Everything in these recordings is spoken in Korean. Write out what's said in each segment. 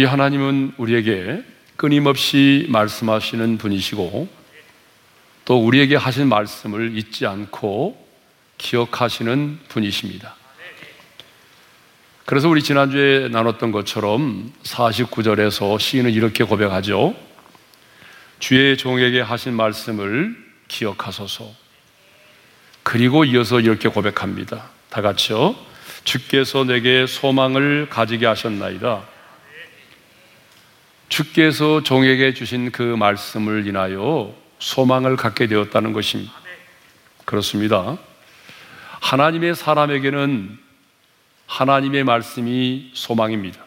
우리 하나님은 우리에게 끊임없이 말씀하시는 분이시고 또 우리에게 하신 말씀을 잊지 않고 기억하시는 분이십니다. 그래서 우리 지난주에 나눴던 것처럼 49절에서 시인은 이렇게 고백하죠. 주의 종에게 하신 말씀을 기억하소서. 그리고 이어서 이렇게 고백합니다. 다 같이요. 주께서 내게 소망을 가지게 하셨나이다. 주께서 종에게 주신 그 말씀을 인하여 소망을 갖게 되었다는 것입니다. 그렇습니다. 하나님의 사람에게는 하나님의 말씀이 소망입니다.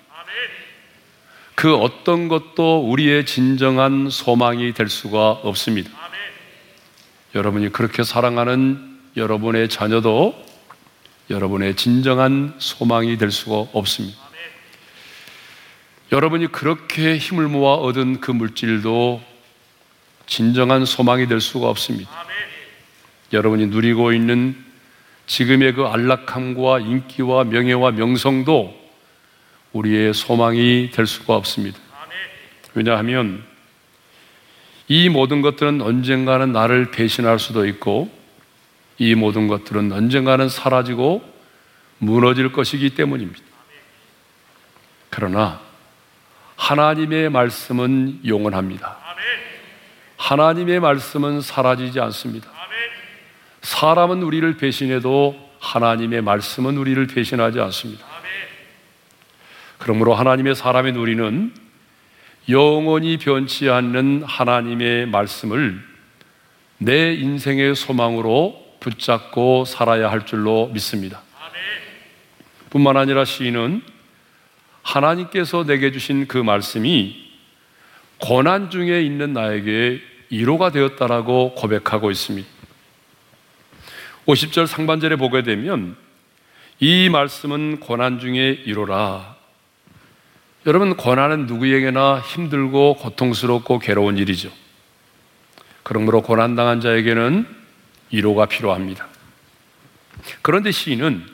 그 어떤 것도 우리의 진정한 소망이 될 수가 없습니다. 여러분이 그렇게 사랑하는 여러분의 자녀도 여러분의 진정한 소망이 될 수가 없습니다. 여러분이 그렇게 힘을 모아 얻은 그 물질도 진정한 소망이 될 수가 없습니다. 여러분이 누리고 있는 지금의 그 안락함과 인기와 명예와 명성도 우리의 소망이 될 수가 없습니다. 왜냐하면 이 모든 것들은 언젠가는 나를 배신할 수도 있고 이 모든 것들은 언젠가는 사라지고 무너질 것이기 때문입니다. 그러나 하나님의 말씀은 영원합니다. 하나님의 말씀은 사라지지 않습니다. 사람은 우리를 배신해도 하나님의 말씀은 우리를 배신하지 않습니다. 그러므로 하나님의 사람의 우리는 영원히 변치 않는 하나님의 말씀을 내 인생의 소망으로 붙잡고 살아야 할 줄로 믿습니다. 뿐만 아니라 시인은 하나님께서 내게 주신 그 말씀이 고난 중에 있는 나에게 위로가 되었다라고 고백하고 있습니다. 50절 상반절에 보게 되면 이 말씀은 고난 중에 이로라. 여러분, 고난은 누구에게나 힘들고 고통스럽고 괴로운 일이죠. 그러므로 고난당한 자에게는 위로가 필요합니다. 그런데 시인은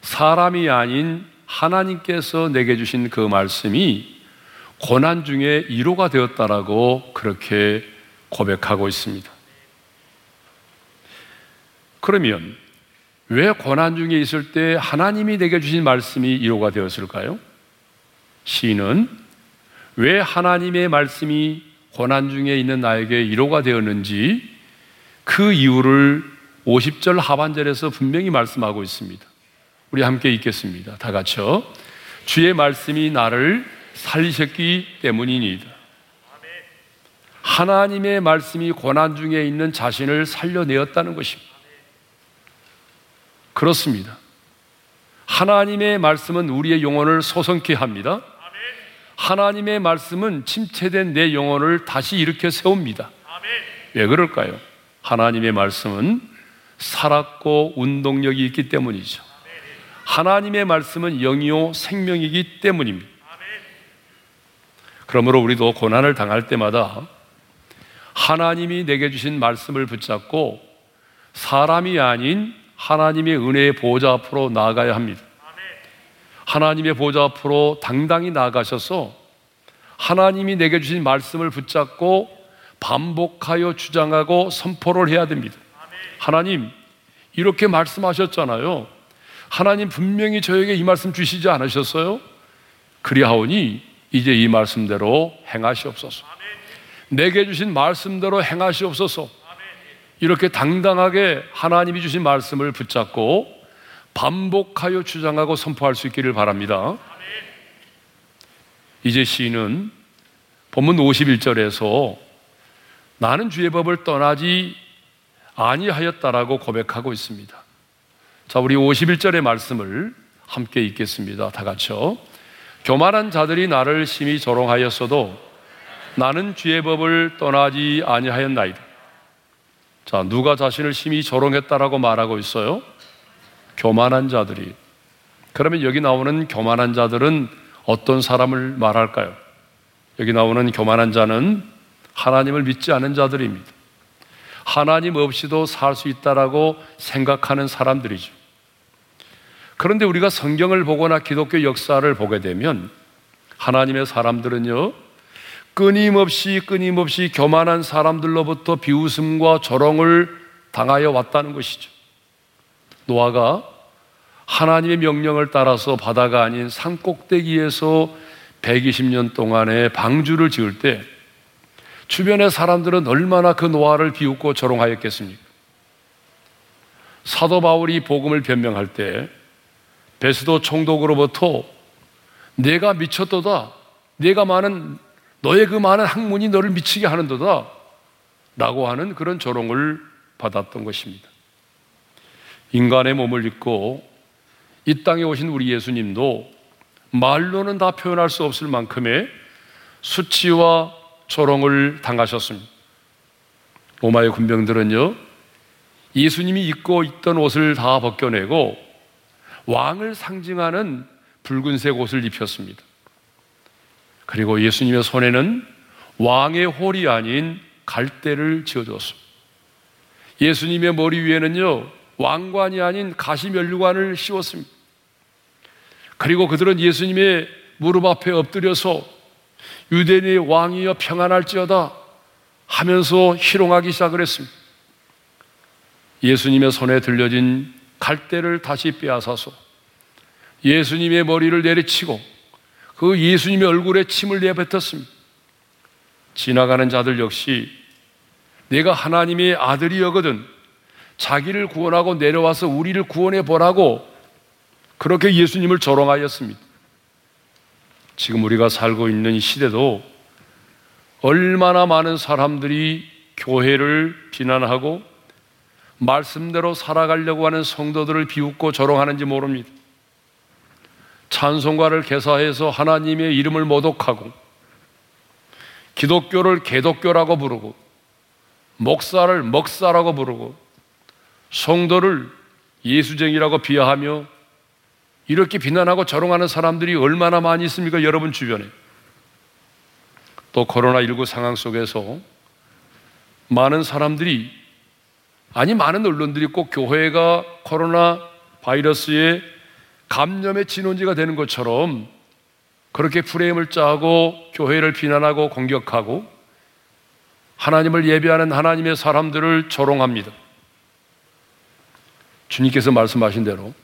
사람이 아닌 하나님께서 내게 주신 그 말씀이 고난 중에 위로가 되었다라고 그렇게 고백하고 있습니다. 그러면 왜 고난 중에 있을 때 하나님이 내게 주신 말씀이 위로가 되었을까요? 시인은 왜 하나님의 말씀이 고난 중에 있는 나에게 위로가 되었는지 그 이유를 50절 하반절에서 분명히 말씀하고 있습니다. 우리 함께 읽겠습니다. 다 같이요. 주의 말씀이 나를 살리셨기 때문이니다. 하나님의 말씀이 고난 중에 있는 자신을 살려내었다는 것입니다. 그렇습니다. 하나님의 말씀은 우리의 영혼을 소성케 합니다. 하나님의 말씀은 침체된 내 영혼을 다시 일으켜 세웁니다. 왜 그럴까요? 하나님의 말씀은 살았고 운동력이 있기 때문이죠. 하나님의 말씀은 영이요 생명이기 때문입니다. 그러므로 우리도 고난을 당할 때마다 하나님이 내게 주신 말씀을 붙잡고 사람이 아닌 하나님의 은혜의 보좌 앞으로 나아가야 합니다. 하나님의 보좌 앞으로 당당히 나아가셔서 하나님이 내게 주신 말씀을 붙잡고 반복하여 주장하고 선포를 해야 됩니다. 하나님, 이렇게 말씀하셨잖아요. 하나님 분명히 저에게 이 말씀 주시지 않으셨어요? 그리하오니 이제 이 말씀대로 행하시옵소서. 내게 주신 말씀대로 행하시옵소서. 이렇게 당당하게 하나님이 주신 말씀을 붙잡고 반복하여 주장하고 선포할 수 있기를 바랍니다. 이제 시인은 본문 51절에서 나는 주의 법을 떠나지 아니하였다라고 고백하고 있습니다. 자, 우리 51절의 말씀을 함께 읽겠습니다. 다 같이요. 교만한 자들이 나를 심히 조롱하였어도 나는 주의 법을 떠나지 아니하였나이다. 자, 누가 자신을 심히 조롱했다라고 말하고 있어요? 교만한 자들이. 그러면 여기 나오는 교만한 자들은 어떤 사람을 말할까요? 여기 나오는 교만한 자는 하나님을 믿지 않은 자들입니다. 하나님 없이도 살 수 있다라고 생각하는 사람들이죠. 그런데 우리가 성경을 보거나 기독교 역사를 보게 되면 하나님의 사람들은요, 끊임없이 끊임없이 교만한 사람들로부터 비웃음과 조롱을 당하여 왔다는 것이죠. 노아가 하나님의 명령을 따라서 바다가 아닌 산 꼭대기에서 120년 동안의 방주를 지을 때 주변의 사람들은 얼마나 그 노아를 비웃고 조롱하였겠습니까? 사도 바울이 복음을 변명할 때 베스도 총독으로부터 내가 미쳤도다. 내가 많은 너의 그 많은 학문이 너를 미치게 하는도다. 라고 하는 그런 조롱을 받았던 것입니다. 인간의 몸을 입고 이 땅에 오신 우리 예수님도 말로는 다 표현할 수 없을 만큼의 수치와 조롱을 당하셨습니다. 로마의 군병들은요, 예수님이 입고 있던 옷을 다 벗겨내고 왕을 상징하는 붉은색 옷을 입혔습니다. 그리고 예수님의 손에는 왕의 홀이 아닌 갈대를 지어줬습니다. 예수님의 머리 위에는요, 왕관이 아닌 가시면류관을 씌웠습니다. 그리고 그들은 예수님의 무릎 앞에 엎드려서 유대인의 왕이여 평안할지어다 하면서 희롱하기 시작을 했습니다. 예수님의 손에 들려진 갈대를 다시 빼앗아서 예수님의 머리를 내리치고 그 예수님의 얼굴에 침을 내뱉었습니다. 지나가는 자들 역시 내가 하나님의 아들이여거든 자기를 구원하고 내려와서 우리를 구원해 보라고 그렇게 예수님을 조롱하였습니다. 지금 우리가 살고 있는 이 시대도 얼마나 많은 사람들이 교회를 비난하고 말씀대로 살아가려고 하는 성도들을 비웃고 조롱하는지 모릅니다. 찬송가를 개사해서 하나님의 이름을 모독하고 기독교를 개독교라고 부르고 목사를 먹사라고 부르고 성도를 예수쟁이라고 비하하며 이렇게 비난하고 조롱하는 사람들이 얼마나 많이 있습니까? 여러분 주변에. 또 코로나19 상황 속에서 많은 사람들이 아니 많은 언론들이 꼭 교회가 코로나 바이러스의 감염의 진원지가 되는 것처럼 그렇게 프레임을 짜고 교회를 비난하고 공격하고 하나님을 예배하는 하나님의 사람들을 조롱합니다. 주님께서 말씀하신 대로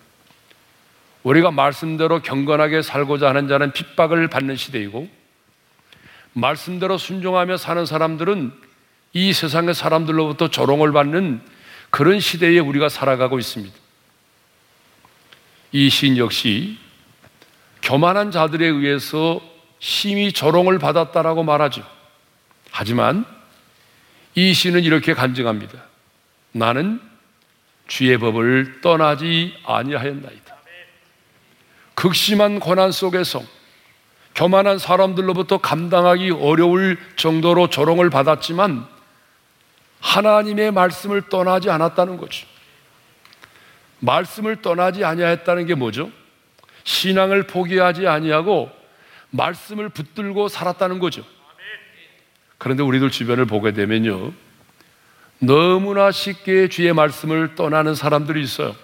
우리가 말씀대로 경건하게 살고자 하는 자는 핍박을 받는 시대이고 말씀대로 순종하며 사는 사람들은 이 세상의 사람들로부터 조롱을 받는 그런 시대에 우리가 살아가고 있습니다. 이 시인 역시 교만한 자들에 의해서 심히 조롱을 받았다라고 말하죠. 하지만 이 시는 이렇게 간증합니다. 나는 주의 법을 떠나지 아니하였나이다. 극심한 고난 속에서 교만한 사람들로부터 감당하기 어려울 정도로 조롱을 받았지만 하나님의 말씀을 떠나지 않았다는 거죠. 말씀을 떠나지 아니하였다는 게 뭐죠? 신앙을 포기하지 아니하고 말씀을 붙들고 살았다는 거죠. 그런데 우리들 주변을 보게 되면요. 너무나 쉽게 주의 말씀을 떠나는 사람들이 있어요.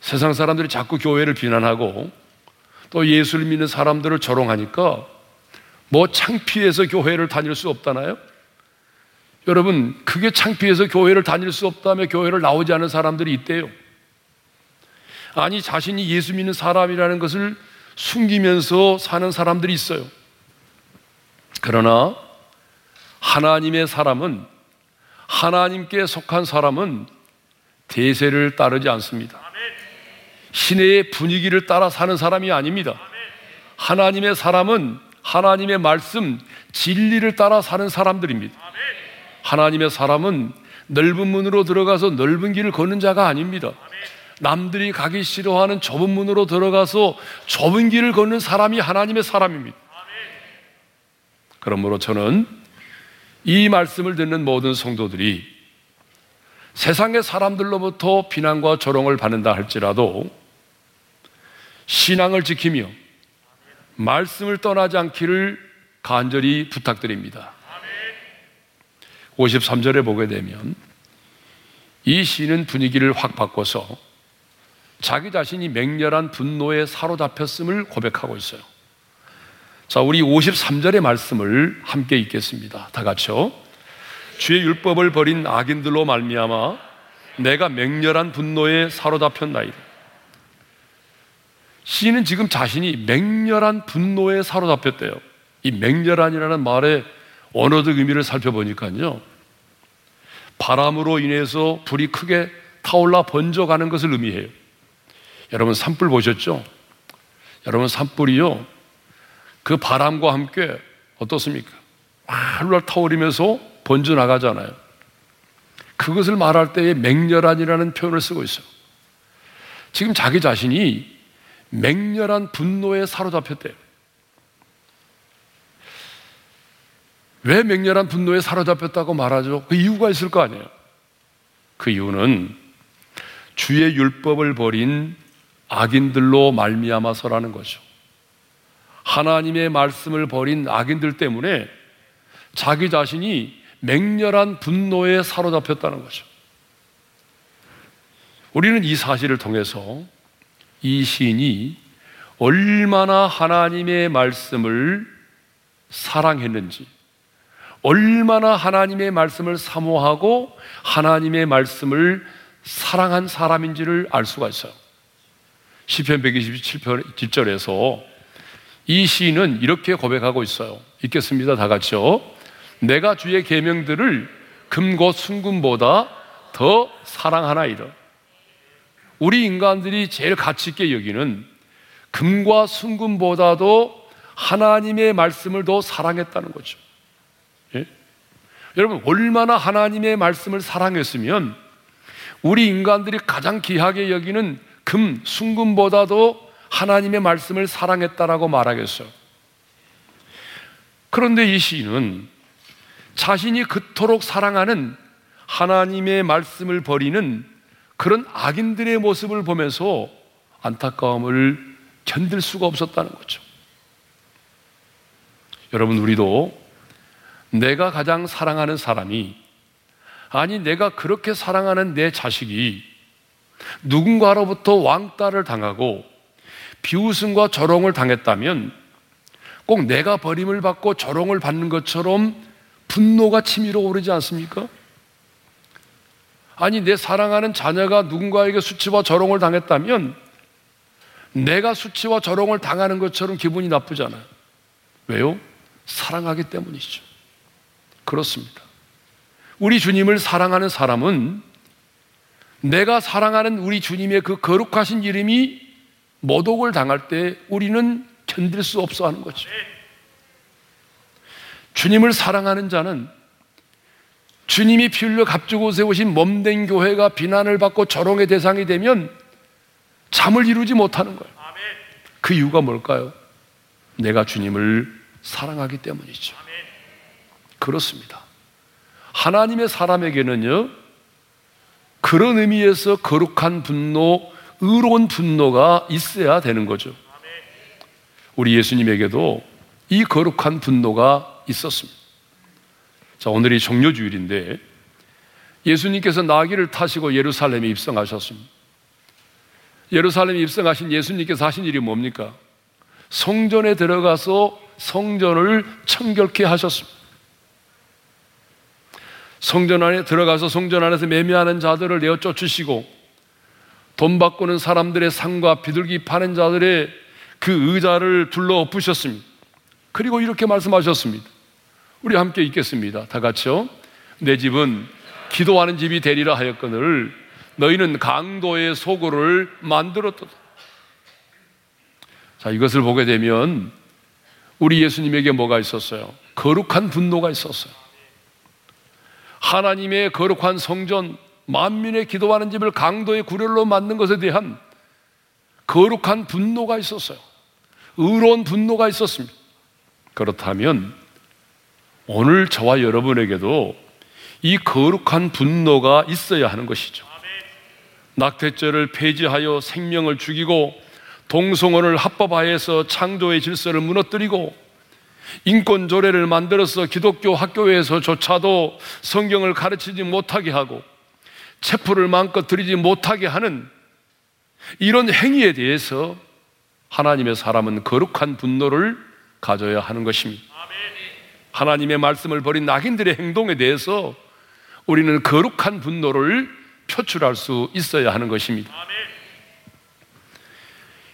세상 사람들이 자꾸 교회를 비난하고 또 예수를 믿는 사람들을 조롱하니까 뭐 창피해서 교회를 다닐 수 없다나요? 여러분, 그게 창피해서 교회를 다닐 수 없다며 교회를 나오지 않은 사람들이 있대요. 아니, 자신이 예수 믿는 사람이라는 것을 숨기면서 사는 사람들이 있어요. 그러나 하나님의 사람은 하나님께 속한 사람은 대세를 따르지 않습니다. 시내의 분위기를 따라 사는 사람이 아닙니다. 하나님의 사람은 하나님의 말씀, 진리를 따라 사는 사람들입니다. 하나님의 사람은 넓은 문으로 들어가서 넓은 길을 걷는 자가 아닙니다. 남들이 가기 싫어하는 좁은 문으로 들어가서 좁은 길을 걷는 사람이 하나님의 사람입니다. 그러므로 저는 이 말씀을 듣는 모든 성도들이 세상의 사람들로부터 비난과 조롱을 받는다 할지라도 신앙을 지키며 말씀을 떠나지 않기를 간절히 부탁드립니다. 53절에 보게 되면 이 시는 분위기를 확 바꿔서 자기 자신이 맹렬한 분노에 사로잡혔음을 고백하고 있어요. 자, 우리 53절의 말씀을 함께 읽겠습니다. 다 같이요. 주의 율법을 버린 악인들로 말미암아 내가 맹렬한 분노에 사로잡혔나이다. 시인은 지금 자신이 맹렬한 분노에 사로잡혔대요. 이 맹렬한이라는 말의 언어적 의미를 살펴보니까요. 바람으로 인해서 불이 크게 타올라 번져가는 것을 의미해요. 여러분 산불 보셨죠? 여러분 산불이요. 그 바람과 함께 어떻습니까? 활활 타오르면서 번져 나가잖아요. 그것을 말할 때에 맹렬한이라는 표현을 쓰고 있어요. 지금 자기 자신이 맹렬한 분노에 사로잡혔대요. 왜 맹렬한 분노에 사로잡혔다고 말하죠? 그 이유가 있을 거 아니에요. 그 이유는 주의 율법을 버린 악인들로 말미암아서라는 거죠. 하나님의 말씀을 버린 악인들 때문에 자기 자신이 맹렬한 분노에 사로잡혔다는 거죠. 우리는 이 사실을 통해서 이 시인이 얼마나 하나님의 말씀을 사랑했는지, 얼마나 하나님의 말씀을 사모하고 하나님의 말씀을 사랑한 사람인지를 알 수가 있어요. 시편 127편 뒷절에서 이 시인은 이렇게 고백하고 있어요. 읽겠습니다. 다 같이요. 내가 주의 계명들을 금고 순금보다 더 사랑하나이다. 우리 인간들이 제일 가치 있게 여기는 금과 순금보다도 하나님의 말씀을 더 사랑했다는 거죠. 예? 여러분 얼마나 하나님의 말씀을 사랑했으면 우리 인간들이 가장 귀하게 여기는 금, 순금보다도 하나님의 말씀을 사랑했다라고 말하겠어요. 그런데 이 시인은 자신이 그토록 사랑하는 하나님의 말씀을 버리는 그런 악인들의 모습을 보면서 안타까움을 견딜 수가 없었다는 거죠. 여러분, 우리도 내가 가장 사랑하는 사람이 아니, 내가 그렇게 사랑하는 내 자식이 누군가로부터 왕따를 당하고 비웃음과 조롱을 당했다면 꼭 내가 버림을 받고 조롱을 받는 것처럼 분노가 치밀어 오르지 않습니까? 아니, 내 사랑하는 자녀가 누군가에게 수치와 조롱을 당했다면 내가 수치와 조롱을 당하는 것처럼 기분이 나쁘잖아요. 왜요? 사랑하기 때문이죠. 그렇습니다. 우리 주님을 사랑하는 사람은 내가 사랑하는 우리 주님의 그 거룩하신 이름이 모독을 당할 때 우리는 견딜 수 없어 하는 거죠. 주님을 사랑하는 자는 주님이 피 흘려 값주고 세우신 몸된 교회가 비난을 받고 조롱의 대상이 되면 잠을 이루지 못하는 거예요. 그 이유가 뭘까요? 내가 주님을 사랑하기 때문이죠. 그렇습니다. 하나님의 사람에게는요, 그런 의미에서 거룩한 분노, 의로운 분노가 있어야 되는 거죠. 우리 예수님에게도 이 거룩한 분노가 있었습니다. 자, 오늘이 종료주일인데 예수님께서 나귀를 타시고 예루살렘에 입성하셨습니다. 예루살렘에 입성하신 예수님께서 하신 일이 뭡니까? 성전에 들어가서 성전을 청결케 하셨습니다. 성전 안에 들어가서 성전 안에서 매매하는 자들을 내어 쫓으시고 돈 바꾸는 사람들의 상과 비둘기 파는 자들의 그 의자를 둘러 엎으셨습니다. 그리고 이렇게 말씀하셨습니다. 우리 함께 읽겠습니다. 다 같이요. 내 집은 기도하는 집이 되리라 하였거늘 너희는 강도의 소굴을 만들었다. 자, 이것을 보게 되면 우리 예수님에게 뭐가 있었어요? 거룩한 분노가 있었어요. 하나님의 거룩한 성전, 만민의 기도하는 집을 강도의 구렬로 만든 것에 대한 거룩한 분노가 있었어요. 의로운 분노가 있었습니다. 그렇다면 오늘 저와 여러분에게도 이 거룩한 분노가 있어야 하는 것이죠. 낙태죄를 폐지하여 생명을 죽이고 동성혼을 합법화해서 창조의 질서를 무너뜨리고 인권 조례를 만들어서 기독교 학교에서조차도 성경을 가르치지 못하게 하고 체포를 마음껏 드리지 못하게 하는 이런 행위에 대해서 하나님의 사람은 거룩한 분노를 가져야 하는 것입니다. 하나님의 말씀을 버린 낙인들의 행동에 대해서 우리는 거룩한 분노를 표출할 수 있어야 하는 것입니다.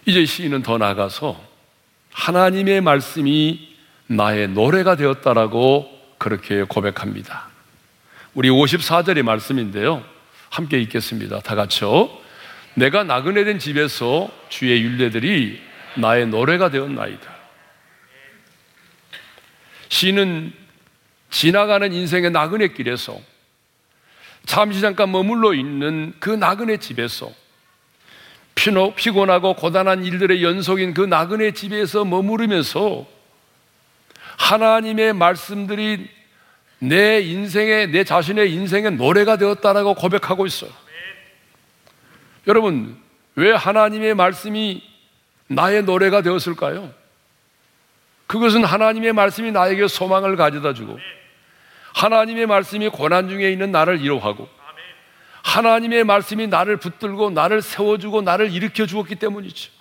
이제 시인은 더 나아가서 하나님의 말씀이 나의 노래가 되었다라고 그렇게 고백합니다. 우리 54절의 말씀인데요. 함께 읽겠습니다. 다 같이요. 내가 나그네 된 집에서 주의 윤례들이 나의 노래가 되었나이다. 시는 지나가는 인생의 나그네 길에서 잠시 잠깐 머물러 있는 그 나그네 집에서 피곤하고 고단한 일들의 연속인 그 나그네 집에서 머무르면서 하나님의 말씀들이 내 인생의, 내 자신의 인생의 노래가 되었다라고 고백하고 있어요. 여러분, 왜 하나님의 말씀이 나의 노래가 되었을까요? 그것은 하나님의 말씀이 나에게 소망을 가져다 주고, 하나님의 말씀이 고난 중에 있는 나를 위로하고, 하나님의 말씀이 나를 붙들고 나를 세워주고 나를 일으켜 주었기 때문이죠.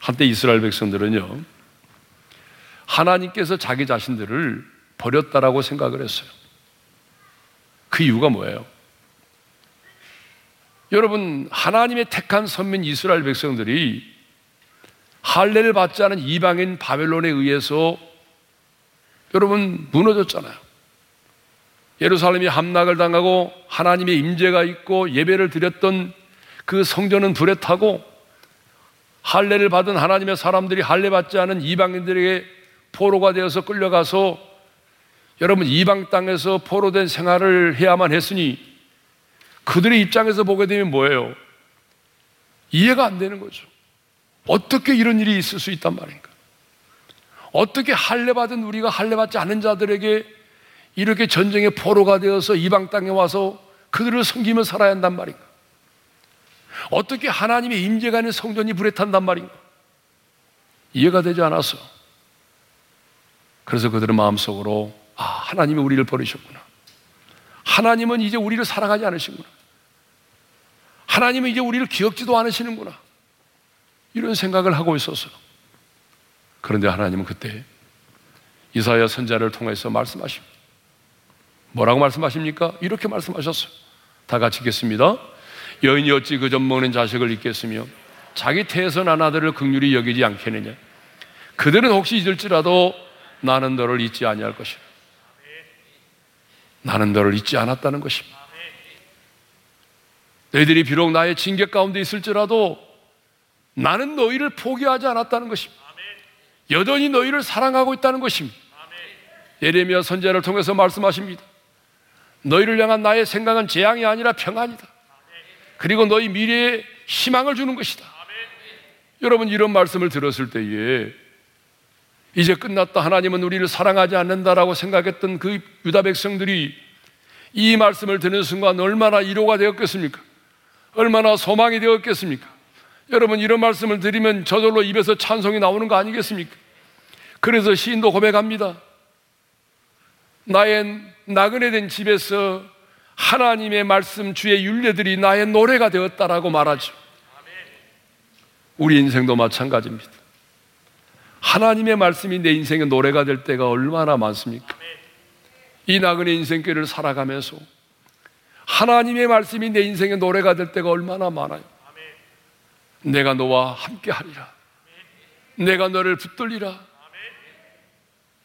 한때 이스라엘 백성들은요, 하나님께서 자기 자신들을 버렸다라고 생각을 했어요. 그 이유가 뭐예요? 여러분, 하나님의 택한 선민 이스라엘 백성들이 할례를 받지 않은 이방인 바벨론에 의해서 여러분 무너졌잖아요. 예루살렘이 함락을 당하고 하나님의 임재가 있고 예배를 드렸던 그 성전은 불에 타고 할례를 받은 하나님의 사람들이 할례 받지 않은 이방인들에게 포로가 되어서 끌려가서 여러분 이방 땅에서 포로된 생활을 해야만 했으니 그들의 입장에서 보게 되면 뭐예요? 이해가 안 되는 거죠. 어떻게 이런 일이 있을 수 있단 말인가? 어떻게 할례 받은 우리가 할례 받지 않은 자들에게 이렇게 전쟁의 포로가 되어서 이방 땅에 와서 그들을 섬기며 살아야 한단 말인가? 어떻게 하나님의 임재가 있는 성전이 불에 탄단 말인가? 이해가 되지 않아서 그래서 그들은 마음속으로 아, 하나님이 우리를 버리셨구나. 하나님은 이제 우리를 사랑하지 않으시구나. 하나님은 이제 우리를 기억지도 않으시는구나. 이런 생각을 하고 있었어요. 그런데 하나님은 그때 이사야 선자를 통해서 말씀하십니다. 뭐라고 말씀하십니까? 이렇게 말씀하셨어요. 다 같이 읽겠습니다. 여인이 어찌 그 젖 먹는 자식을 잊겠으며 자기 태에서 난 아들을 극률이 여기지 않겠느냐. 그들은 혹시 잊을지라도 나는 너를 잊지 아니할 것이라. 나는 너를 잊지 않았다는 것입니다. 너희들이 비록 나의 징계 가운데 있을지라도 나는 너희를 포기하지 않았다는 것입니다. 여전히 너희를 사랑하고 있다는 것입니다. 예레미야 선제를 통해서 말씀하십니다. 너희를 향한 나의 생각은 재앙이 아니라 평안이다. 그리고 너희 미래에 희망을 주는 것이다. 여러분 이런 말씀을 들었을 때에 이제 끝났다. 하나님은 우리를 사랑하지 않는다라고 생각했던 그 유다 백성들이 이 말씀을 듣는 순간 얼마나 위로가 되었겠습니까? 얼마나 소망이 되었겠습니까? 여러분 이런 말씀을 드리면 저절로 입에서 찬송이 나오는 거 아니겠습니까? 그래서 시인도 고백합니다. 나의 나그네 된 집에서 하나님의 말씀 주의 윤례들이 나의 노래가 되었다라고 말하죠. 우리 인생도 마찬가지입니다. 하나님의 말씀이 내 인생의 노래가 될 때가 얼마나 많습니까? 이 나그네 인생길을 살아가면서 하나님의 말씀이 내 인생의 노래가 될 때가 얼마나 많아요. 내가 너와 함께 하리라. 내가 너를 붙들리라.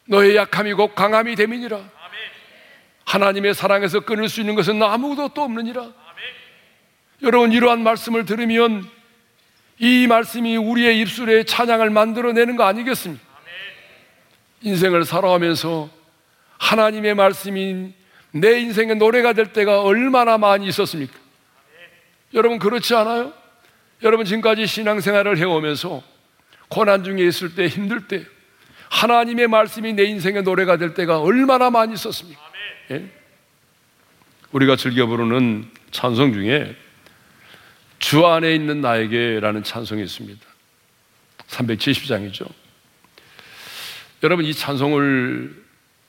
너의 약함이 곧 강함이 됨이니라. 하나님의 사랑에서 끊을 수 있는 것은 아무것도 또 없느니라. 여러분 이러한 말씀을 들으면 이 말씀이 우리의 입술에 찬양을 만들어내는 거 아니겠습니까? 인생을 살아가면서 하나님의 말씀이 내 인생의 노래가 될 때가 얼마나 많이 있었습니까? 여러분 그렇지 않아요? 여러분 지금까지 신앙생활을 해오면서 고난 중에 있을 때 힘들 때 하나님의 말씀이 내 인생의 노래가 될 때가 얼마나 많이 있었습니까? 예? 우리가 즐겨 부르는 찬송 중에 주 안에 있는 나에게라는 찬송이 있습니다. 370장이죠. 여러분 이 찬송을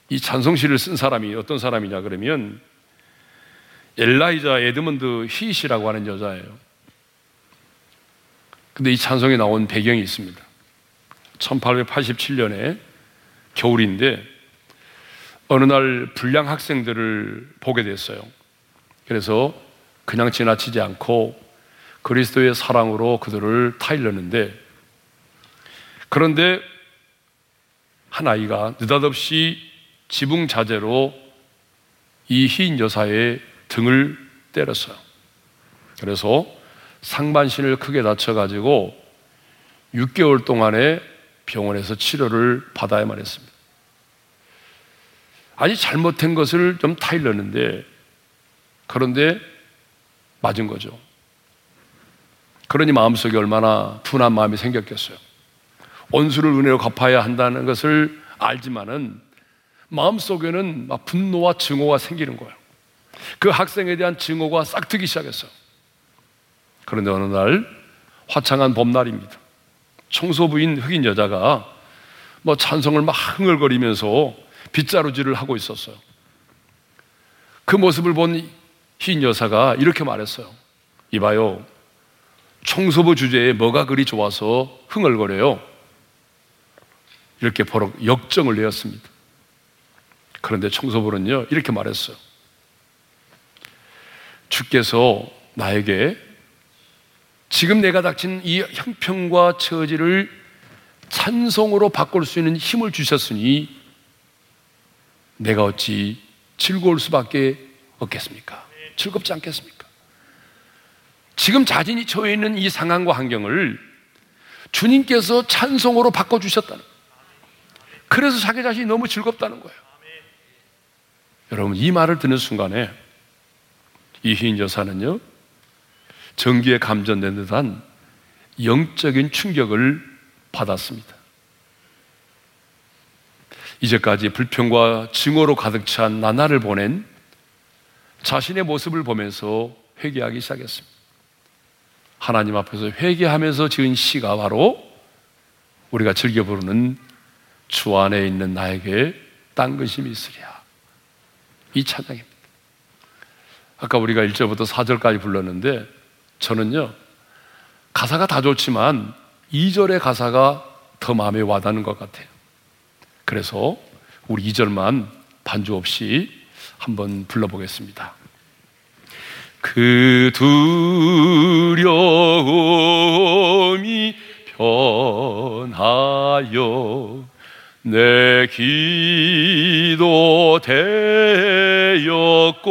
이 찬송시를 쓴 사람이 어떤 사람이냐 그러면 엘라이자 에드먼드 히시라고 하는 여자예요. 근데 이 찬송에 나온 배경이 있습니다. 1887년에 겨울인데 어느 날 불량 학생들을 보게 됐어요. 그래서 그냥 지나치지 않고 그리스도의 사랑으로 그들을 타일렀는데 그런데 한 아이가 느닷없이 지붕 자재로 이 흰 여사의 등을 때렸어요. 그래서 상반신을 크게 다쳐가지고 6개월 동안에 병원에서 치료를 받아야만 했습니다. 아니, 잘못된 것을 좀 타일렀는데, 그런데 맞은 거죠. 그러니 마음속에 얼마나 분한 마음이 생겼겠어요. 원수를 은혜로 갚아야 한다는 것을 알지만은 마음속에는 막 분노와 증오가 생기는 거예요. 그 학생에 대한 증오가 싹트기 시작했어요. 그런데 어느 날 화창한 봄날입니다. 청소부인 흑인 여자가 뭐 찬성을 막 흥얼거리면서 빗자루질을 하고 있었어요. 그 모습을 본 흰 여사가 이렇게 말했어요. 이봐요. 청소부 주제에 뭐가 그리 좋아서 흥얼거려요? 이렇게 버럭 역정을 내었습니다. 그런데 청소부는요, 이렇게 말했어요. 주께서 나에게 지금 내가 닥친 이 형편과 처지를 찬송으로 바꿀 수 있는 힘을 주셨으니 내가 어찌 즐거울 수밖에 없겠습니까? 즐겁지 않겠습니까? 지금 자신이 처해 있는 이 상황과 환경을 주님께서 찬송으로 바꿔주셨다는 그래서 자기 자신이 너무 즐겁다는 거예요. 여러분, 이 말을 듣는 순간에 이희인 여사는요, 전기에 감전된 듯한 영적인 충격을 받았습니다. 이제까지 불평과 증오로 가득 찬 나날을 보낸 자신의 모습을 보면서 회개하기 시작했습니다. 하나님 앞에서 회개하면서 지은 시가 바로 우리가 즐겨 부르는 주 안에 있는 나에게 딴 것임이 있으랴. 이 찬양입니다. 아까 우리가 1절부터 4절까지 불렀는데 저는요, 가사가 다 좋지만 2절의 가사가 더 마음에 와닿는 것 같아요. 그래서 우리 2절만 반주 없이 한번 불러보겠습니다. 그 두려움이 변하여 내 기도 되었고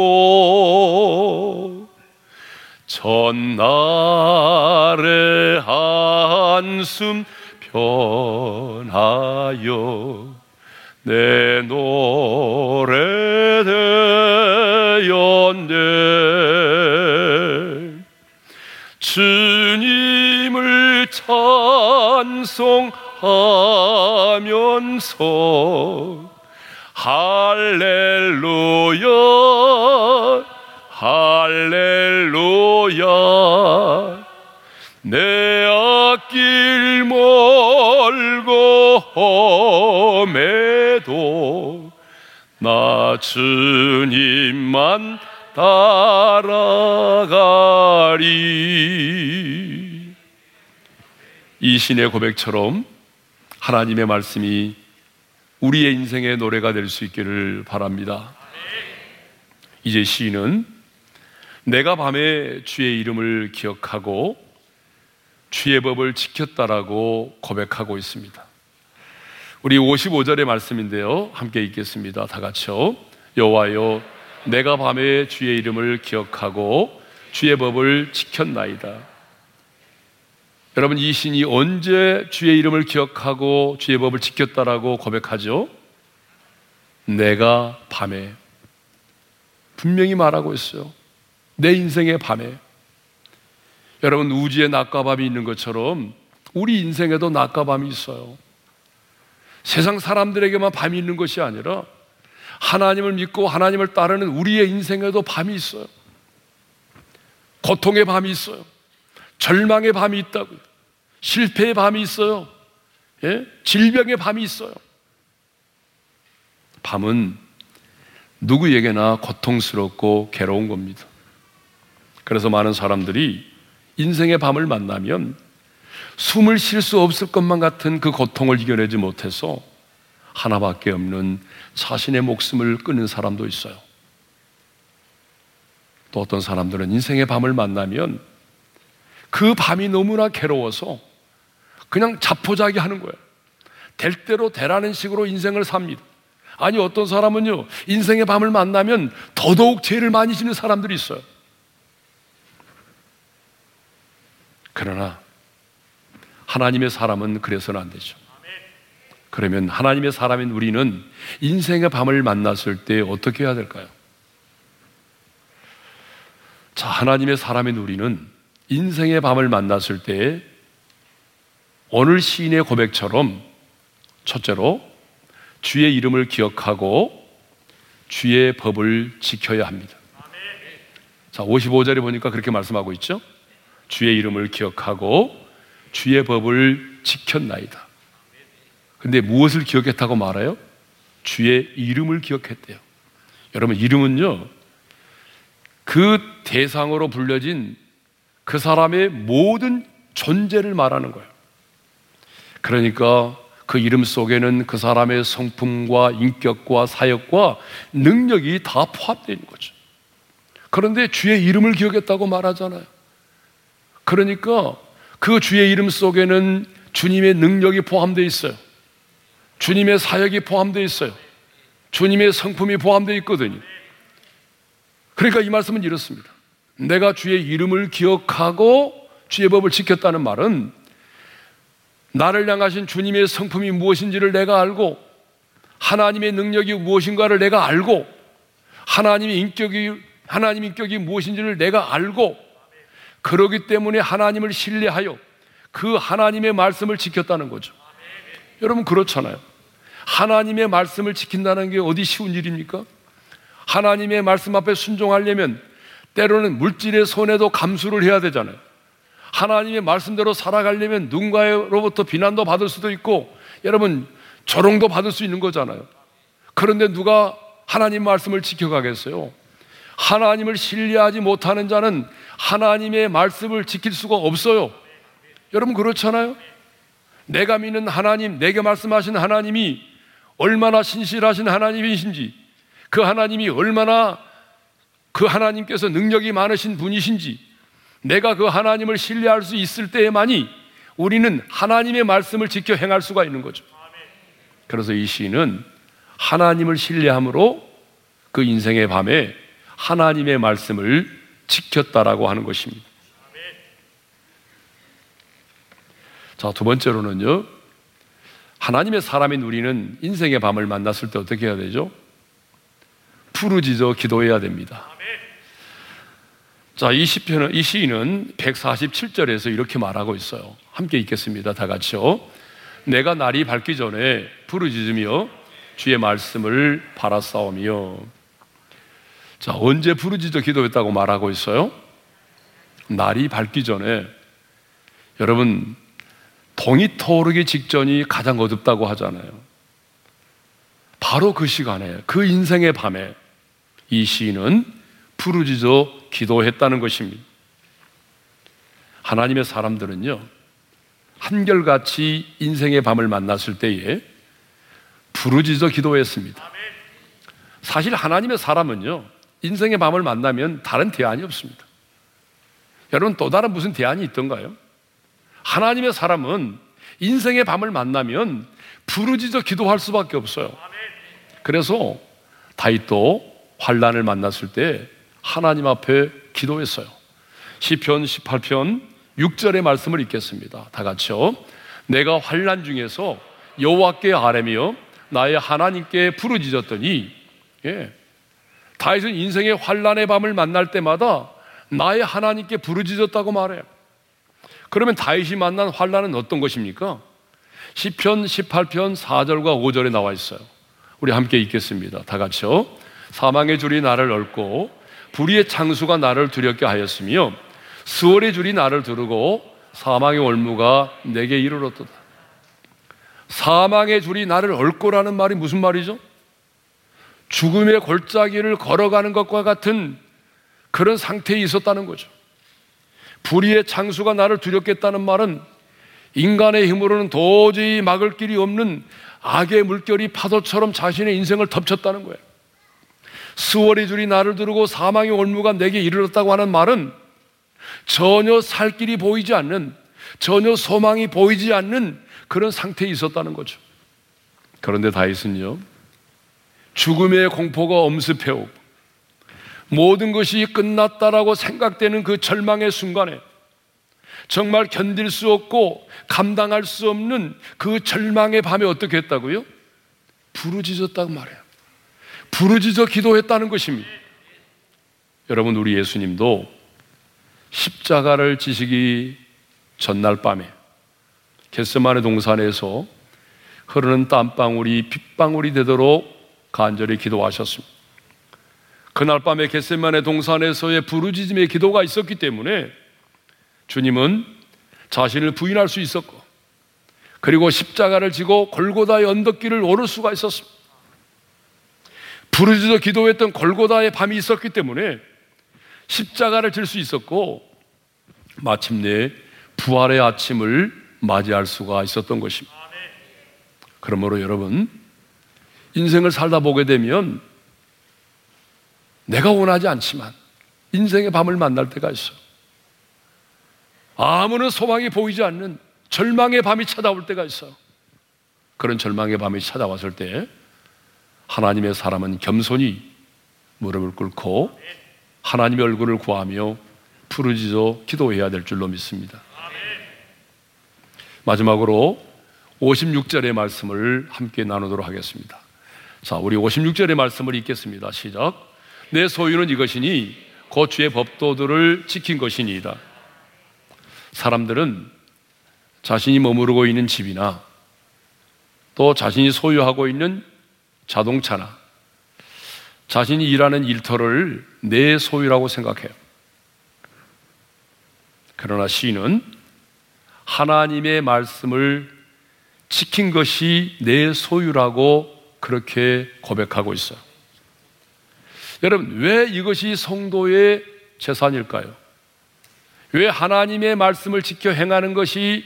전날의 한숨 변하여 내 노래 되었네. 주님을 찬송하면서 할렐루야 할렐루야 내 앞길 멀고 험해도 나 주님만 따라가리 이 신의 고백처럼 하나님의 말씀이 우리의 인생의 노래가 될 수 있기를 바랍니다. 이제 시인은 내가 밤에 주의 이름을 기억하고 주의 법을 지켰다라고 고백하고 있습니다. 우리 55절의 말씀인데요. 함께 읽겠습니다. 다 같이요. 여호와여 내가 밤에 주의 이름을 기억하고 주의 법을 지켰나이다. 여러분 이 신이 언제 주의 이름을 기억하고 주의 법을 지켰다라고 고백하죠? 내가 밤에 분명히 말하고 있어요. 내 인생의 밤에 여러분 우주에 낮과 밤이 있는 것처럼 우리 인생에도 낮과 밤이 있어요. 세상 사람들에게만 밤이 있는 것이 아니라 하나님을 믿고 하나님을 따르는 우리의 인생에도 밤이 있어요. 고통의 밤이 있어요. 절망의 밤이 있다고요. 실패의 밤이 있어요. 예? 질병의 밤이 있어요. 밤은 누구에게나 고통스럽고 괴로운 겁니다. 그래서 많은 사람들이 인생의 밤을 만나면 숨을 쉴 수 없을 것만 같은 그 고통을 이겨내지 못해서 하나밖에 없는 자신의 목숨을 끊는 사람도 있어요. 또 어떤 사람들은 인생의 밤을 만나면 그 밤이 너무나 괴로워서 그냥 자포자기 하는 거예요. 될 대로 되라는 식으로 인생을 삽니다. 아니, 어떤 사람은요, 인생의 밤을 만나면 더더욱 죄를 많이 짓는 사람들이 있어요. 그러나, 하나님의 사람은 그래서는 안 되죠. 그러면 하나님의 사람인 우리는 인생의 밤을 만났을 때 어떻게 해야 될까요? 자, 하나님의 사람인 우리는 인생의 밤을 만났을 때 오늘 시인의 고백처럼 첫째로 주의 이름을 기억하고 주의 법을 지켜야 합니다. 자, 55절에 보니까 그렇게 말씀하고 있죠? 주의 이름을 기억하고 주의 법을 지켰나이다. 근데 무엇을 기억했다고 말해요? 주의 이름을 기억했대요. 여러분, 이름은요, 그 대상으로 불려진 그 사람의 모든 존재를 말하는 거예요. 그러니까 그 이름 속에는 그 사람의 성품과 인격과 사역과 능력이 다 포함되어 있는 거죠. 그런데 주의 이름을 기억했다고 말하잖아요. 그러니까 그 주의 이름 속에는 주님의 능력이 포함되어 있어요. 주님의 사역이 포함되어 있어요. 주님의 성품이 포함되어 있거든요. 그러니까 이 말씀은 이렇습니다. 내가 주의 이름을 기억하고 주의 법을 지켰다는 말은 나를 향하신 주님의 성품이 무엇인지를 내가 알고 하나님의 능력이 무엇인가를 내가 알고 하나님의 인격이 하나님 인격이 무엇인지를 내가 알고 그러기 때문에 하나님을 신뢰하여 그 하나님의 말씀을 지켰다는 거죠. 여러분 그렇잖아요. 하나님의 말씀을 지킨다는 게 어디 쉬운 일입니까? 하나님의 말씀 앞에 순종하려면 때로는 물질의 손해도 감수를 해야 되잖아요. 하나님의 말씀대로 살아가려면 누군가로부터 비난도 받을 수도 있고 여러분 조롱도 받을 수 있는 거잖아요. 그런데 누가 하나님 말씀을 지켜가겠어요? 하나님을 신뢰하지 못하는 자는 하나님의 말씀을 지킬 수가 없어요. 여러분 그렇잖아요? 내가 믿는 하나님, 내게 말씀하신 하나님이 얼마나 신실하신 하나님이신지, 그 하나님이 얼마나 그 하나님께서 능력이 많으신 분이신지, 내가 그 하나님을 신뢰할 수 있을 때에만이 우리는 하나님의 말씀을 지켜 행할 수가 있는 거죠. 그래서 이 시인은 하나님을 신뢰함으로 그 인생의 밤에 하나님의 말씀을 지켰다라고 하는 것입니다. 자, 두 번째로는요. 하나님의 사람인 우리는 인생의 밤을 만났을 때 어떻게 해야 되죠? 부르짖어 기도해야 됩니다. 자, 이 시편은, 이 시인은 147절에서 이렇게 말하고 있어요. 함께 읽겠습니다. 다 같이요. 내가 날이 밝기 전에 부르짖으며 주의 말씀을 바라싸우며. 자, 언제 부르짖어 기도했다고 말하고 있어요? 날이 밝기 전에. 여러분, 동이 터오르기 직전이 가장 어둡다고 하잖아요. 바로 그 시간에, 그 인생의 밤에 이 시인은 부르짖어 기도했다는 것입니다. 하나님의 사람들은요, 한결같이 인생의 밤을 만났을 때에 부르짖어 기도했습니다. 사실 하나님의 사람은요, 인생의 밤을 만나면 다른 대안이 없습니다. 여러분 또 다른 무슨 대안이 있던가요? 하나님의 사람은 인생의 밤을 만나면 부르짖어 기도할 수밖에 없어요. 그래서 다윗도 환란을 만났을 때 하나님 앞에 기도했어요. 시편 18편 6절의 말씀을 읽겠습니다. 다 같이요. 내가 환란 중에서 여호와께 아뢰며 나의 하나님께 부르짖었더니 예. 다윗은 인생의 환란의 밤을 만날 때마다 나의 하나님께 부르짖었다고 말해요. 그러면 다윗이 만난 환란은 어떤 것입니까? 시편 18편 4절과 5절에 나와 있어요. 우리 함께 읽겠습니다. 다 같이요. 사망의 줄이 나를 얽고 불의의 창수가 나를 두렵게 하였으며 수월의 줄이 나를 두르고 사망의 올무가 내게 이르렀도다. 사망의 줄이 나를 얽고라는 말이 무슨 말이죠? 죽음의 골짜기를 걸어가는 것과 같은 그런 상태에 있었다는 거죠. 불의의 창수가 나를 두렵겠다는 말은 인간의 힘으로는 도저히 막을 길이 없는 악의 물결이 파도처럼 자신의 인생을 덮쳤다는 거예요. 수월의 줄이 나를 두르고 사망의 올무가 내게 이르렀다고 하는 말은 전혀 살 길이 보이지 않는, 전혀 소망이 보이지 않는 그런 상태에 있었다는 거죠. 그런데 다윗은요, 죽음의 공포가 엄습해오고, 모든 것이 끝났다라고 생각되는 그 절망의 순간에 정말 견딜 수 없고 감당할 수 없는 그 절망의 밤에 어떻게 했다고요? 부르짖었다고 말해요. 부르짖어 기도했다는 것입니다. 여러분, 우리 예수님도 십자가를 지시기 전날 밤에 겟세마네 동산에서 흐르는 땀방울이 빗방울이 되도록 간절히 기도하셨습니다. 그날 밤에 겟세마네 동산에서의 부르짖음의 기도가 있었기 때문에 주님은 자신을 부인할 수 있었고 그리고 십자가를 지고 골고다의 언덕길을 오를 수가 있었습니다. 부르짖어 기도했던 골고다의 밤이 있었기 때문에 십자가를 질 수 있었고 마침내 부활의 아침을 맞이할 수가 있었던 것입니다. 그러므로 여러분 인생을 살다 보게 되면 내가 원하지 않지만 인생의 밤을 만날 때가 있어요. 아무런 소망이 보이지 않는 절망의 밤이 찾아올 때가 있어. 그런 절망의 밤이 찾아왔을 때 하나님의 사람은 겸손히 무릎을 꿇고 하나님의 얼굴을 구하며 부르짖어 기도해야 될 줄로 믿습니다. 마지막으로 56절의 말씀을 함께 나누도록 하겠습니다. 자, 우리 56절의 말씀을 읽겠습니다. 시작. 내 소유는 이것이니 곧 주의 법도들을 지킨 것이니이다. 사람들은 자신이 머무르고 있는 집이나 또 자신이 소유하고 있는 자동차나 자신이 일하는 일터를 내 소유라고 생각해요. 그러나 시인은 하나님의 말씀을 지킨 것이 내 소유라고 그렇게 고백하고 있어요. 여러분, 왜 이것이 성도의 재산일까요? 왜 하나님의 말씀을 지켜 행하는 것이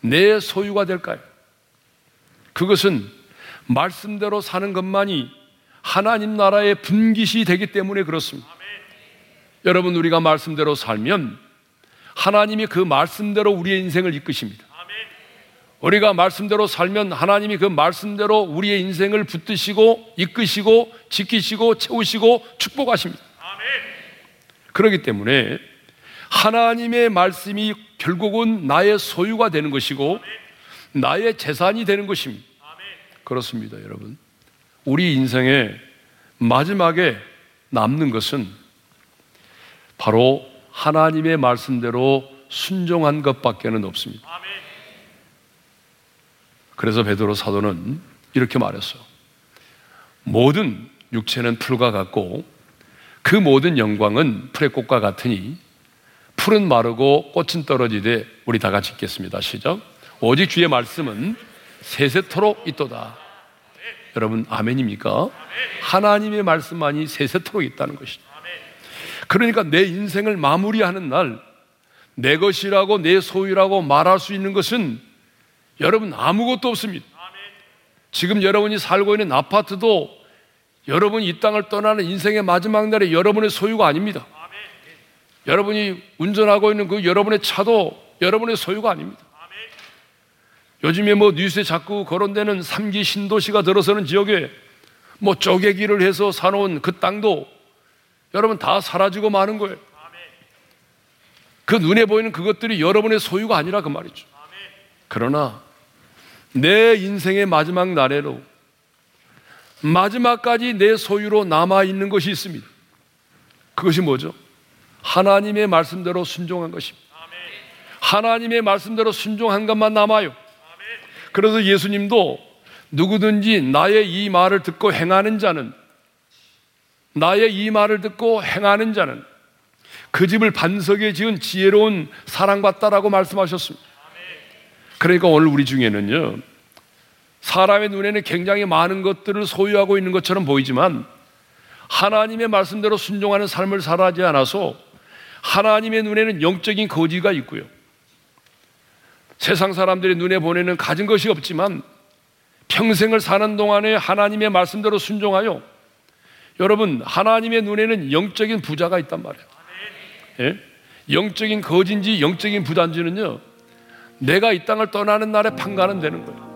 내 소유가 될까요? 그것은 말씀대로 사는 것만이 하나님 나라의 분깃이 되기 때문에 그렇습니다. 여러분, 우리가 말씀대로 살면 하나님이 그 말씀대로 우리의 인생을 이끄십니다. 우리가 말씀대로 살면 하나님이 그 말씀대로 우리의 인생을 붙드시고 이끄시고 지키시고 채우시고 축복하십니다. 그렇기 때문에 하나님의 말씀이 결국은 나의 소유가 되는 것이고 나의 재산이 되는 것입니다. 그렇습니다, 여러분. 우리 인생의 마지막에 남는 것은 바로 하나님의 말씀대로 순종한 것밖에는 없습니다. 그래서 베드로 사도는 이렇게 말했어. 모든 육체는 풀과 같고 그 모든 영광은 풀의 꽃과 같으니 풀은 마르고 꽃은 떨어지되 우리 다 같이 읽겠습니다. 시작. 오직 주의 말씀은 세세토록 있도다. 여러분 아멘입니까? 하나님의 말씀만이 세세토록 있다는 것이죠. 그러니까 내 인생을 마무리하는 날 내 것이라고 내 소유라고 말할 수 있는 것은 여러분 아무것도 없습니다. 지금 여러분이 살고 있는 아파트도 여러분이 이 땅을 떠나는 인생의 마지막 날에 여러분의 소유가 아닙니다. 여러분이 운전하고 있는 그 여러분의 차도 여러분의 소유가 아닙니다. 요즘에 뭐 뉴스에 자꾸 거론되는 3기 신도시가 들어서는 지역에 뭐 쪼개기를 해서 사놓은 그 땅도 여러분 다 사라지고 마는 거예요. 그 눈에 보이는 그것들이 여러분의 소유가 아니라 그 말이죠. 그러나 내 인생의 마지막 날에로 마지막까지 내 소유로 남아 있는 것이 있습니다. 그것이 뭐죠? 하나님의 말씀대로 순종한 것입니다. 하나님의 말씀대로 순종한 것만 남아요. 그래서 예수님도 누구든지 나의 이 말을 듣고 행하는 자는 나의 이 말을 듣고 행하는 자는 그 집을 반석에 지은 지혜로운 사랑받다라고 말씀하셨습니다. 그러니까 오늘 우리 중에는요, 사람의 눈에는 굉장히 많은 것들을 소유하고 있는 것처럼 보이지만 하나님의 말씀대로 순종하는 삶을 살아지 않아서 하나님의 눈에는 영적인 거지가 있고요. 세상 사람들이 눈에 보내는 가진 것이 없지만 평생을 사는 동안에 하나님의 말씀대로 순종하여 여러분 하나님의 눈에는 영적인 부자가 있단 말이에요. 예? 영적인 거진지 영적인 부단지는요 내가 이 땅을 떠나는 날에 판가는 되는 거예요.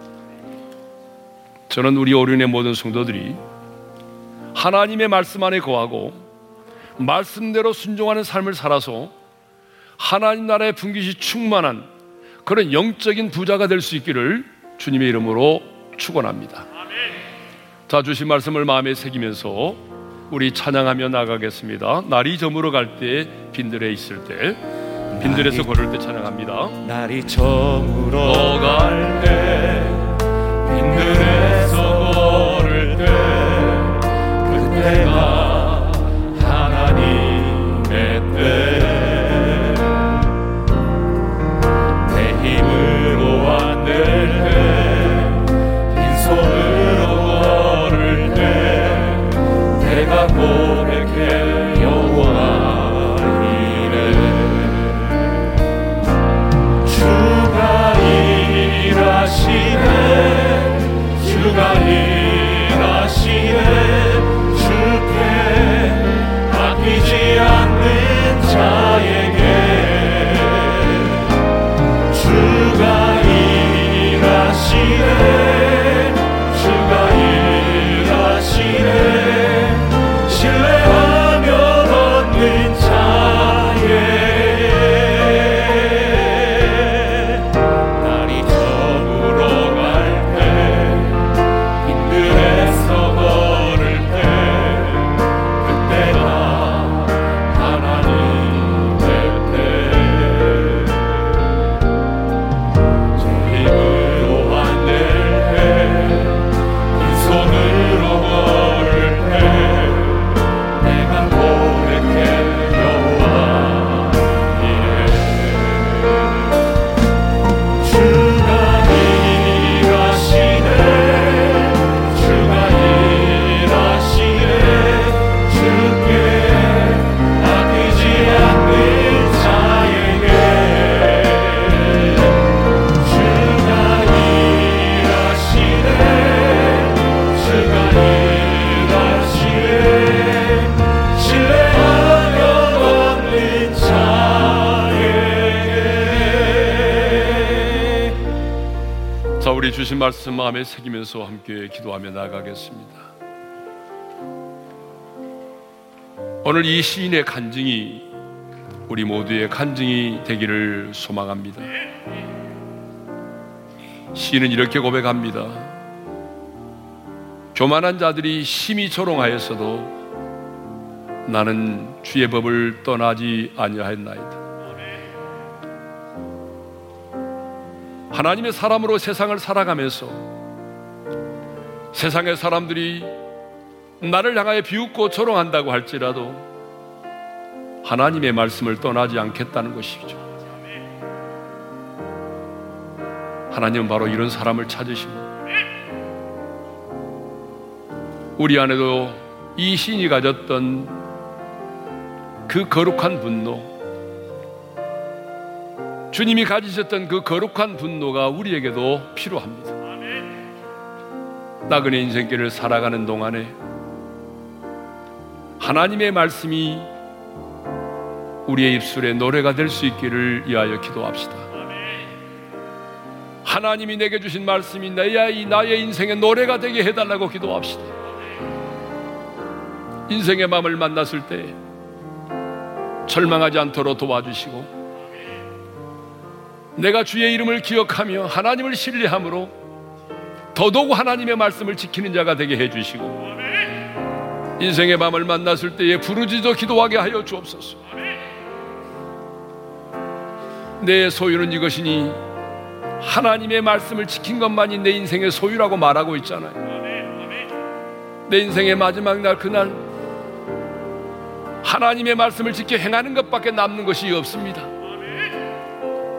저는 우리 오륜의 모든 성도들이 하나님의 말씀 안에 거하고 말씀대로 순종하는 삶을 살아서 하나님 나라의 분깃이 충만한 그런 영적인 부자가 될 수 있기를 주님의 이름으로 축원합니다. 자 주신 말씀을 마음에 새기면서 우리 찬양하며 나가겠습니다. 날이 저물어 갈 때 빈들에 있을 때 빈들에서 걸을 때 찬양합니다. 날이 저물어 갈때 빈들에 주신 말씀 마음에 새기면서 함께 기도하며 나가겠습니다. 오늘 이 시인의 간증이 우리 모두의 간증이 되기를 소망합니다. 시인은 이렇게 고백합니다. 교만한 자들이 심히 조롱하였어도 나는 주의 법을 떠나지 아니하였나이다. 하나님의 사람으로 세상을 살아가면서 세상의 사람들이 나를 향하여 비웃고 조롱한다고 할지라도 하나님의 말씀을 떠나지 않겠다는 것이죠. 하나님은 바로 이런 사람을 찾으십니다. 우리 안에도 이 신이 가졌던 그 거룩한 분노, 주님이 가지셨던 그 거룩한 분노가 우리에게도 필요합니다. 나그네 인생길을 살아가는 동안에 하나님의 말씀이 우리의 입술에 노래가 될 수 있기를 위하여 기도합시다. 하나님이 내게 주신 말씀이 나의, 나의 인생의 노래가 되게 해달라고 기도합시다. 인생의 마음을 만났을 때 절망하지 않도록 도와주시고 내가 주의 이름을 기억하며 하나님을 신뢰함으로 더더욱 하나님의 말씀을 지키는 자가 되게 해주시고 인생의 밤을 만났을 때에 부르짖어 기도하게 하여 주옵소서. 내 소유는 이것이니 하나님의 말씀을 지킨 것만이 내 인생의 소유라고 말하고 있잖아요. 내 인생의 마지막 날 그날 하나님의 말씀을 지켜 행하는 것밖에 남는 것이 없습니다.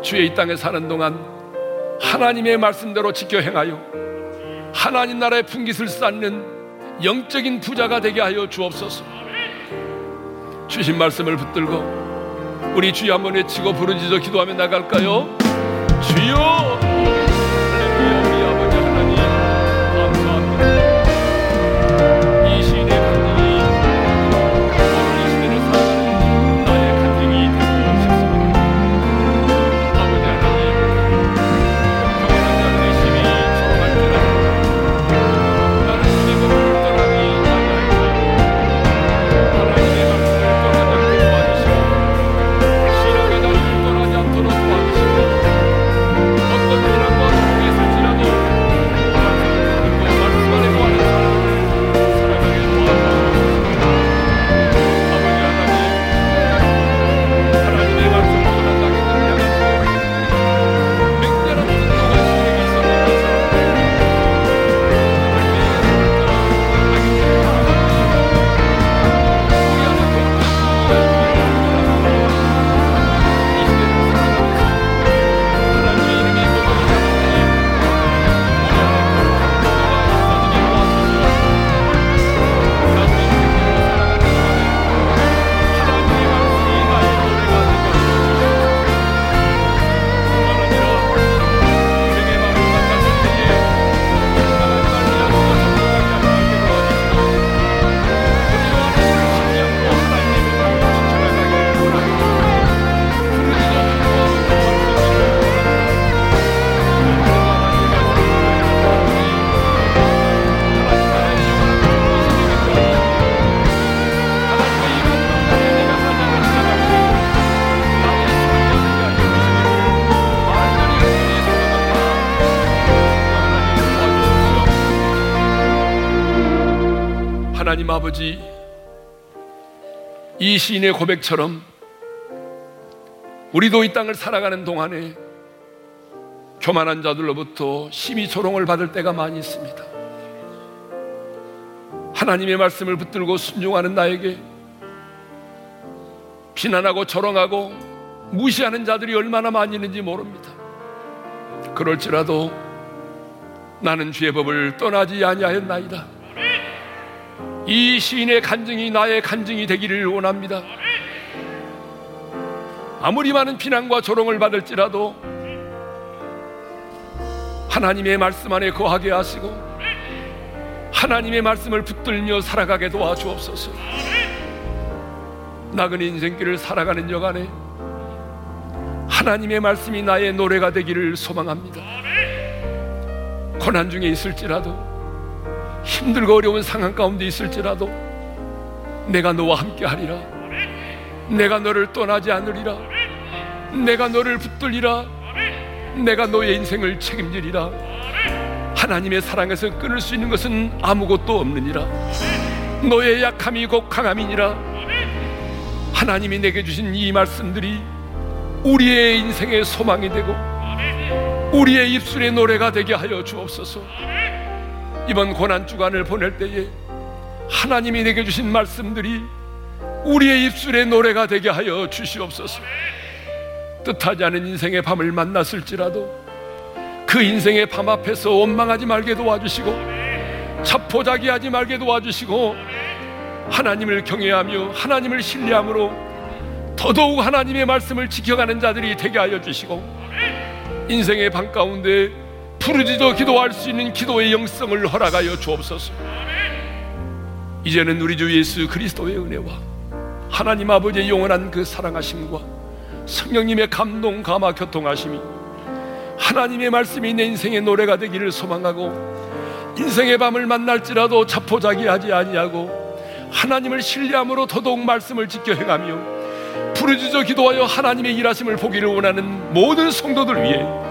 주의 이 땅에 사는 동안 하나님의 말씀대로 지켜 행하여 하나님 나라의 풍깃을 쌓는 영적인 부자가 되게 하여 주옵소서. 주신 말씀을 붙들고 우리 주여 한번 외치고 부르짖어 기도하며 나갈까요? 하나님 아버지, 이 시인의 고백처럼 우리도 이 땅을 살아가는 동안에 교만한 자들로부터 심히 조롱을 받을 때가 많이 있습니다. 하나님의 말씀을 붙들고 순종하는 나에게 비난하고 조롱하고 무시하는 자들이 얼마나 많이 있는지 모릅니다. 그럴지라도 나는 주의 법을 떠나지 아니하였나이다. 이 시인의 간증이 나의 간증이 되기를 원합니다. 아무리 많은 비난과 조롱을 받을지라도 하나님의 말씀 안에 거하게 하시고 하나님의 말씀을 붙들며 살아가게 도와주옵소서. 나그네 인생길을 살아가는 여간에 하나님의 말씀이 나의 노래가 되기를 소망합니다. 고난 중에 있을지라도 힘들고 어려운 상황 가운데 있을지라도 내가 너와 함께 하리라. 내가 너를 떠나지 않으리라. 내가 너를 붙들리라. 내가 너의 인생을 책임지리라. 하나님의 사랑에서 끊을 수 있는 것은 아무것도 없느니라. 너의 약함이 곧 강함이니라. 하나님이 내게 주신 이 말씀들이 우리의 인생의 소망이 되고 우리의 입술의 노래가 되게 하여 주옵소서. 이번 고난 주간을 보낼 때에 하나님이 내게 주신 말씀들이 우리의 입술의 노래가 되게 하여 주시옵소서. 뜻하지 않은 인생의 밤을 만났을지라도 그 인생의 밤 앞에서 원망하지 말게 도와주시고 자포자기하지 말게 도와주시고 하나님을 경외하며 하나님을 신뢰함으로 더더욱 하나님의 말씀을 지켜가는 자들이 되게 하여 주시고 인생의 밤 가운데 부르짖어 기도할 수 있는 기도의 영성을 허락하여 주옵소서. 이제는 우리 주 예수 그리스도의 은혜와 하나님 아버지의 영원한 그 사랑하심과 성령님의 감동 감화 교통하심이 하나님의 말씀이 내 인생의 노래가 되기를 소망하고 인생의 밤을 만날지라도 자포자기하지 아니하고 하나님을 신뢰함으로 더더욱 말씀을 지켜 행하며 부르짖어 기도하여 하나님의 일하심을 보기를 원하는 모든 성도들 위해